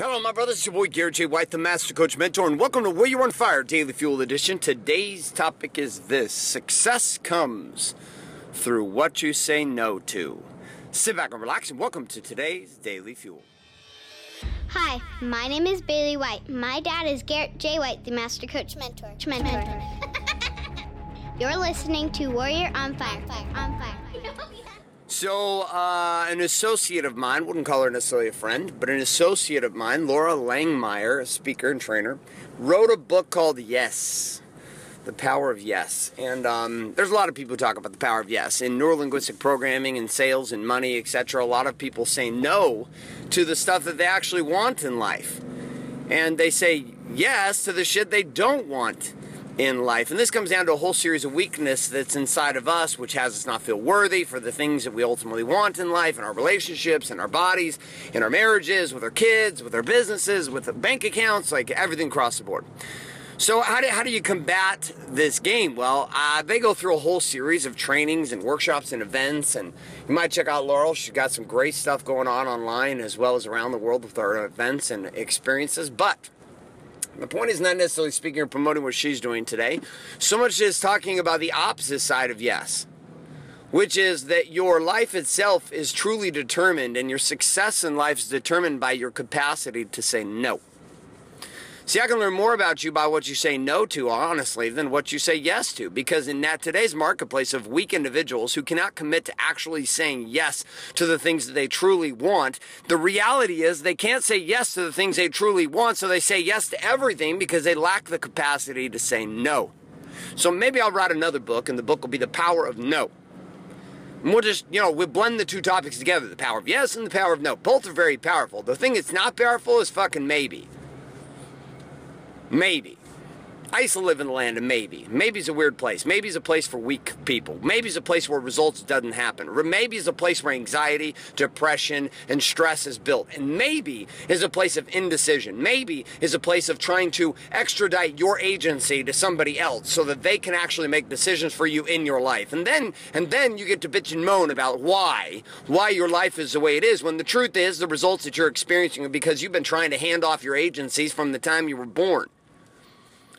Hello, my brothers. It's your boy Garrett J. White, the Master Coach Mentor, and welcome to Warrior on Fire Daily Fuel Edition. Today's topic is this Success comes through what you say no to. Sit back and relax, and welcome to today's Daily Fuel. Hi, my name is Bailey White. My dad is Garrett J. White, the Master Coach Mentor. Mentor. You're listening to Warrior on Fire. On Fire. So, uh, an associate of mine, wouldn't call her necessarily a friend, but an associate of mine, Loral Langemeier, a speaker and trainer, wrote a book called Yes. The Power of Yes. And um, there's a lot of people who talk about the power of yes. In neurolinguistic programming and sales and money, etc., a lot of people say no to the stuff that they actually want in life. And they say yes to the shit they don't want in life. And this comes down to a whole series of weakness that's inside of us, which has us not feel worthy for the things that we ultimately want in life, in our relationships, in our bodies, in our marriages, with our kids, with our businesses, with the bank accounts, like everything across the board. So how do, how do you combat this game? Well, uh, they go through a whole series of trainings and workshops and events, and you might check out Loral. She's got some great stuff going on online as well as around the world with our events and experiences. But the point is not necessarily speaking or promoting what she's doing today, so much as talking about the opposite side of yes, which is that your life itself is truly determined and your success in life is determined by your capacity to say no. See, I can learn more about you by what you say no to, honestly, than what you say yes to. Because in that today's marketplace of weak individuals who cannot commit to actually saying yes to the things that they truly want, the reality is they can't say yes to the things they truly want, so they say yes to everything because they lack the capacity to say no. So maybe I'll write another book, and the book will be The Power of No. And we'll just, you know, we'll blend the two topics together the power of yes and the power of no. Both are very powerful. The thing that's not powerful is fucking maybe. Maybe. I used to live in the land of maybe. Maybe's a weird place. Maybe's a place for weak people. Maybe's a place where results doesn't happen. Maybe is a place where anxiety, depression, and stress is built. And maybe is a place of indecision. Maybe is a place of trying to extradite your agency to somebody else so that they can actually make decisions for you in your life. And then and then you get to bitch and moan about why why your life is the way it is when the truth is the results that you're experiencing are because you've been trying to hand off your agencies from the time you were born.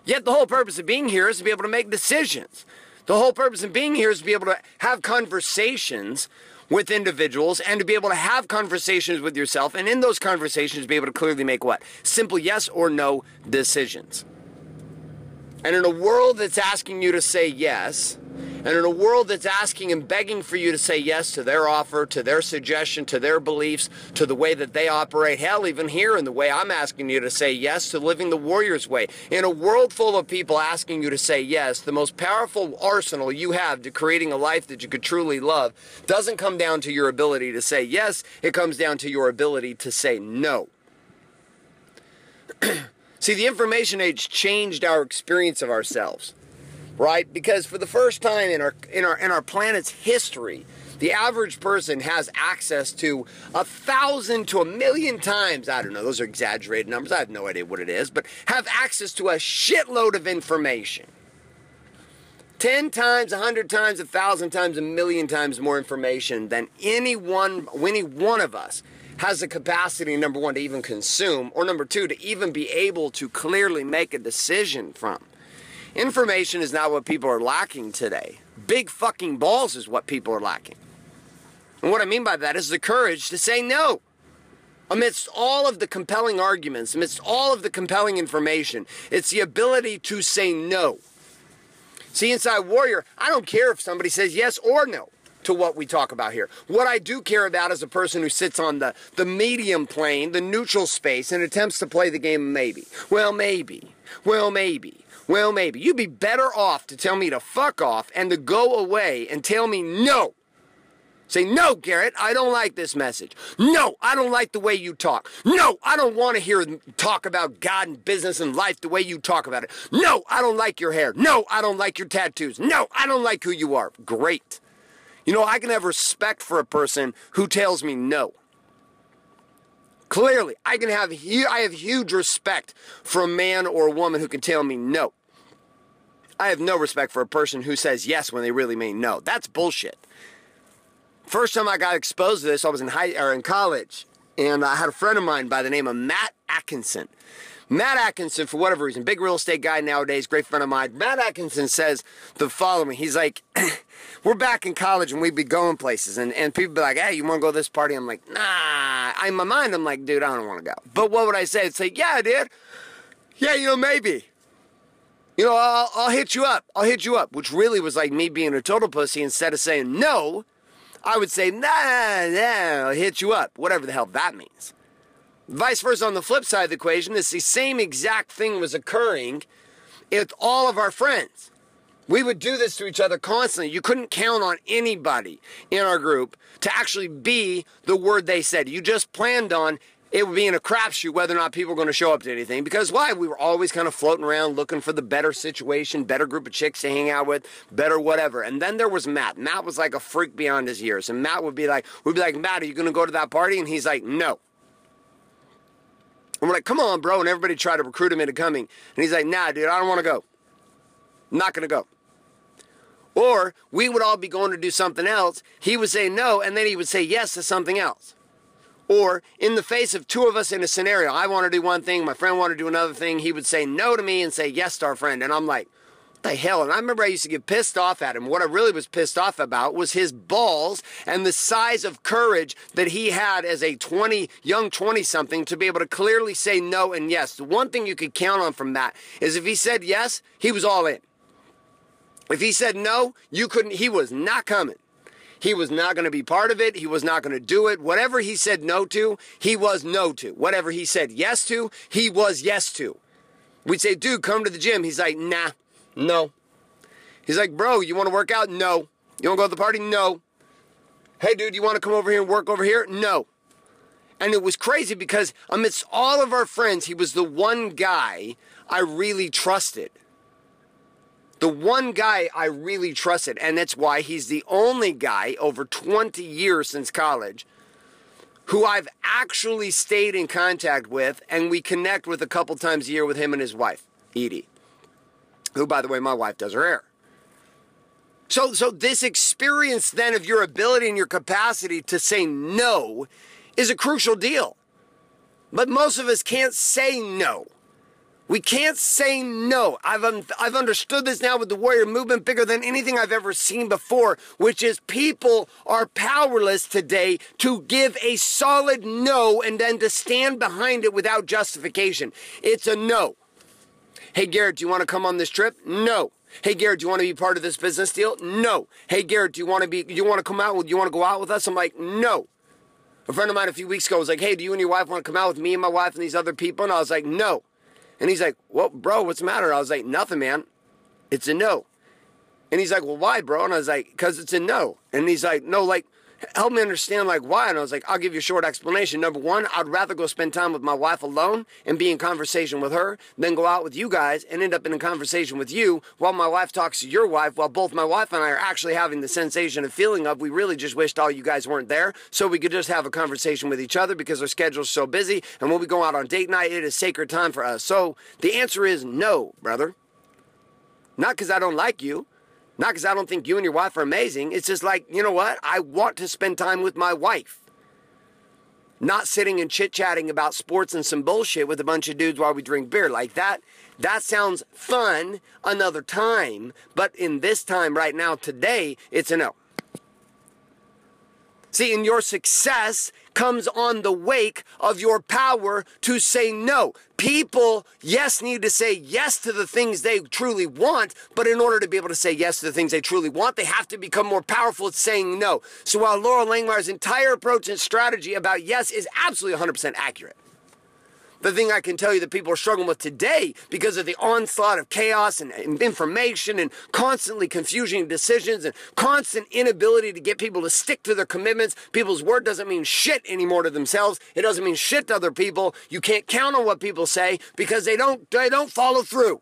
Yet the whole purpose of being here is to be able to make decisions. The whole purpose of being here is to be able to have conversations with individuals and to be able to have conversations with yourself and in those conversations be able to clearly make what? Simple yes or no decisions. And in a world that's asking you to say yes, and in a world that's asking and begging for you to say yes to their offer, to their suggestion, to their beliefs, to the way that they operate, hell, even here in the way I'm asking you to say yes to living the warrior's way. In a world full of people asking you to say yes, the most powerful arsenal you have to creating a life that you could truly love doesn't come down to your ability to say yes, it comes down to your ability to say no. See, the information age changed our experience of ourselves, right? Because for the first time in our in our in our planet's history, the average person has access to a thousand to a million times. I don't know; those are exaggerated numbers. I have no idea what it is, but have access to a shitload of information. 10 times, a 100 times, a 1,000 times, a million times more information than any one, any one of us has the capacity, number one, to even consume, or number two, to even be able to clearly make a decision from. Information is not what people are lacking today. Big fucking balls is what people are lacking. And what I mean by that is the courage to say no. Amidst all of the compelling arguments, amidst all of the compelling information, it's the ability to say no. See, inside Warrior, I don't care if somebody says yes or no to what we talk about here. What I do care about is a person who sits on the, the medium plane, the neutral space, and attempts to play the game maybe. Well, maybe. Well, maybe. Well, maybe. You'd be better off to tell me to fuck off and to go away and tell me no. Say, no, Garrett, I don't like this message. No, I don't like the way you talk. No, I don't want to hear talk about God and business and life the way you talk about it. No, I don't like your hair. No, I don't like your tattoos. No, I don't like who you are. Great. You know, I can have respect for a person who tells me no. Clearly, I can have I have huge respect for a man or a woman who can tell me no. I have no respect for a person who says yes when they really mean no. That's bullshit. First time I got exposed to this, I was in high or in college, and I had a friend of mine by the name of Matt Atkinson. Matt Atkinson, for whatever reason, big real estate guy nowadays, great friend of mine. Matt Atkinson says the following. He's like, we're back in college and we'd be going places and, and people be like, hey, you want to go to this party? I'm like, nah. In my mind, I'm like, dude, I don't want to go. But what would I say? Like, yeah, dude. Yeah, you know, maybe. You know, I'll, I'll hit you up. I'll hit you up. Which really was like me being a total pussy. Instead of saying no, I would say, nah, nah, I'll hit you up. Whatever the hell that means. Vice versa on the flip side of the equation, it's the same exact thing was occurring with all of our friends. We would do this to each other constantly. You couldn't count on anybody in our group to actually be the word they said. You just planned on it would be in a crapshoot whether or not people were going to show up to anything. Because why? We were always kind of floating around looking for the better situation, better group of chicks to hang out with, better whatever. And then there was Matt. Matt was like a freak beyond his years. And Matt would be like, we'd be like, Matt, are you going to go to that party? And he's like, no. And we're like, come on, bro. And everybody tried to recruit him into coming. And he's like, nah, dude, I don't want to go. I'm not going to go. Or we would all be going to do something else. He would say no, and then he would say yes to something else. Or in the face of two of us in a scenario, I want to do one thing, my friend wanted to do another thing, he would say no to me and say yes to our friend. And I'm like, the hell? And I remember I used to get pissed off at him. What I really was pissed off about was his balls and the size of courage that he had as a 20, young 20 something to be able to clearly say no and yes. The one thing you could count on from that is if he said yes, he was all in. If he said no, you couldn't, he was not coming. He was not going to be part of it. He was not going to do it. Whatever he said no to, he was no to. Whatever he said yes to, he was yes to. We'd say, dude, come to the gym. He's like, nah. No. He's like, bro, you want to work out? No. You want to go to the party? No. Hey, dude, you want to come over here and work over here? No. And it was crazy because amidst all of our friends, he was the one guy I really trusted. The one guy I really trusted. And that's why he's the only guy over 20 years since college who I've actually stayed in contact with. And we connect with a couple times a year with him and his wife, Edie who, by the way, my wife does her hair. So, so this experience then of your ability and your capacity to say no is a crucial deal. But most of us can't say no. We can't say no. I've, un- I've understood this now with the warrior movement bigger than anything I've ever seen before, which is people are powerless today to give a solid no and then to stand behind it without justification. It's a no. Hey, Garrett, do you want to come on this trip? No. Hey, Garrett, do you want to be part of this business deal? No. Hey, Garrett, do you want to be, do you want to come out with, do you want to go out with us? I'm like, no. A friend of mine a few weeks ago was like, hey, do you and your wife want to come out with me and my wife and these other people? And I was like, no. And he's like, well, bro, what's the matter? I was like, nothing, man. It's a no. And he's like, well, why, bro? And I was like, because it's a no. And he's like, no, like, help me understand like why. And I was like, I'll give you a short explanation. Number one, I'd rather go spend time with my wife alone and be in conversation with her than go out with you guys and end up in a conversation with you while my wife talks to your wife while both my wife and I are actually having the sensation and feeling of we really just wished all you guys weren't there so we could just have a conversation with each other because our schedule's so busy. And when we go out on date night, it is sacred time for us. So the answer is no, brother. Not because I don't like you. Not because I don't think you and your wife are amazing. It's just like, you know what? I want to spend time with my wife. Not sitting and chit chatting about sports and some bullshit with a bunch of dudes while we drink beer. Like that, that sounds fun another time. But in this time right now, today, it's a no. See, in your success comes on the wake of your power to say no. People, yes, need to say yes to the things they truly want, but in order to be able to say yes to the things they truly want, they have to become more powerful at saying no. So while Loral Langemeier's entire approach and strategy about yes is absolutely 100% accurate, the thing I can tell you that people are struggling with today because of the onslaught of chaos and, information and constantly confusing decisions and constant inability to get people to stick to their commitments. People's word doesn't mean shit anymore to themselves. It doesn't mean shit to other people. You can't count on what people say because they don't they don't follow through.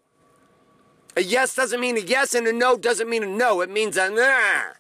A yes doesn't mean a yes and a no doesn't mean a no. It means a nah.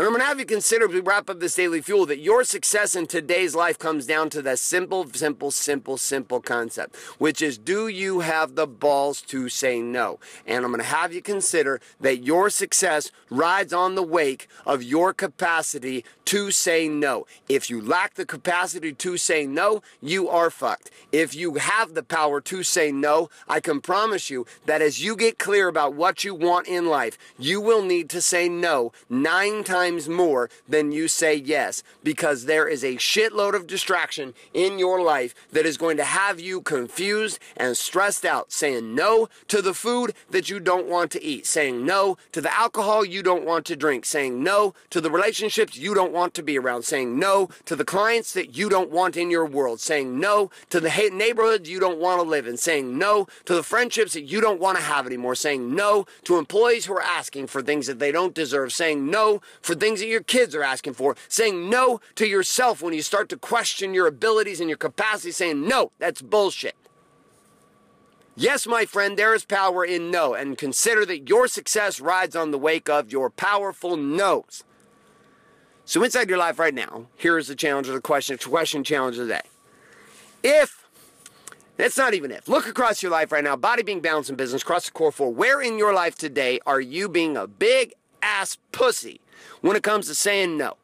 And I'm going to have you consider as we wrap up this daily fuel that your success in today's life comes down to that simple, simple, simple, simple concept, which is do you have the balls to say no? And I'm going to have you consider that your success rides on the wake of your capacity to say no. If you lack the capacity to say no, you are fucked. If you have the power to say no, I can promise you that as you get clear about what you want in life, you will need to say no nine times times more than you say yes because there is a shitload of distraction in your life that is going to have you confused and stressed out, saying no to the food that you don't want to eat, saying no to the alcohol you don't want to drink, saying no to the relationships you don't want to be around, saying no to the clients that you don't want in your world, saying no to the neighborhoods you don't want to live in, saying no to the friendships that you don't want to have anymore, saying no to employees who are asking for things that they don't deserve, saying no for things that your kids are asking for, saying no to yourself when you start to question your abilities and your capacity, saying no, that's bullshit. Yes, my friend, there is power in no, and consider that your success rides on the wake of your powerful no's. So, inside your life right now, here is the challenge or the question, question challenge of the day. If, that's not even if, look across your life right now, body being balanced in business, cross the core four, where in your life today are you being a big ass pussy when it comes to saying no?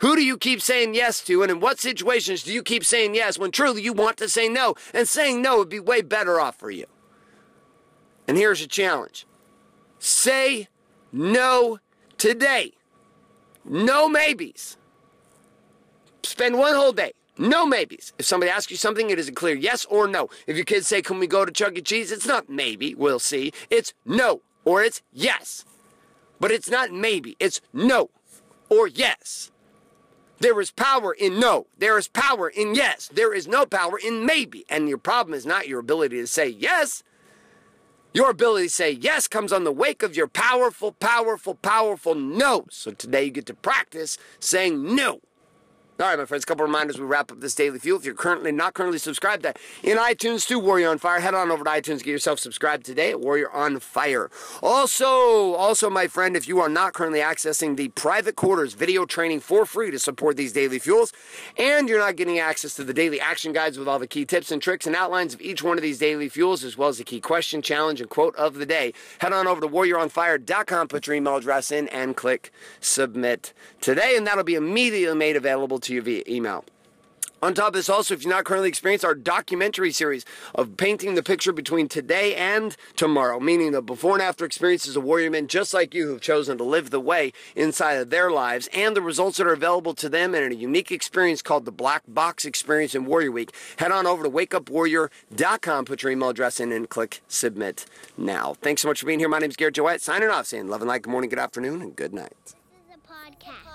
Who do you keep saying yes to, and in what situations do you keep saying yes when truly you want to say no? And saying no would be way better off for you. And here's a challenge say no today. No maybes. Spend one whole day. No maybes. If somebody asks you something, it is a clear yes or no. If your kids say, Can we go to Chuck E. Cheese? It's not maybe, we'll see. It's no or it's yes. But it's not maybe, it's no or yes. There is power in no. There is power in yes. There is no power in maybe. And your problem is not your ability to say yes. Your ability to say yes comes on the wake of your powerful, powerful, powerful no. So today you get to practice saying no. All right, my friends, a couple reminders we wrap up this daily fuel. If you're currently not currently subscribed to in iTunes to Warrior on Fire, head on over to iTunes, get yourself subscribed today at Warrior on Fire. Also, also, my friend, if you are not currently accessing the private quarters video training for free to support these daily fuels, and you're not getting access to the daily action guides with all the key tips and tricks and outlines of each one of these daily fuels, as well as the key question, challenge, and quote of the day, head on over to warrioronfire.com, put your email address in, and click submit today, and that'll be immediately made available to you via email. On top of this, also, if you're not currently experiencing our documentary series of painting the picture between today and tomorrow, meaning the before and after experiences of warrior men just like you who've chosen to live the way inside of their lives, and the results that are available to them in a unique experience called the Black Box Experience in Warrior Week, head on over to wakeupwarrior.com, put your email address in, and click submit now. Thanks so much for being here. My name is Garrett J. White, signing off, saying love and light, good morning, good afternoon, and good night. This is a podcast.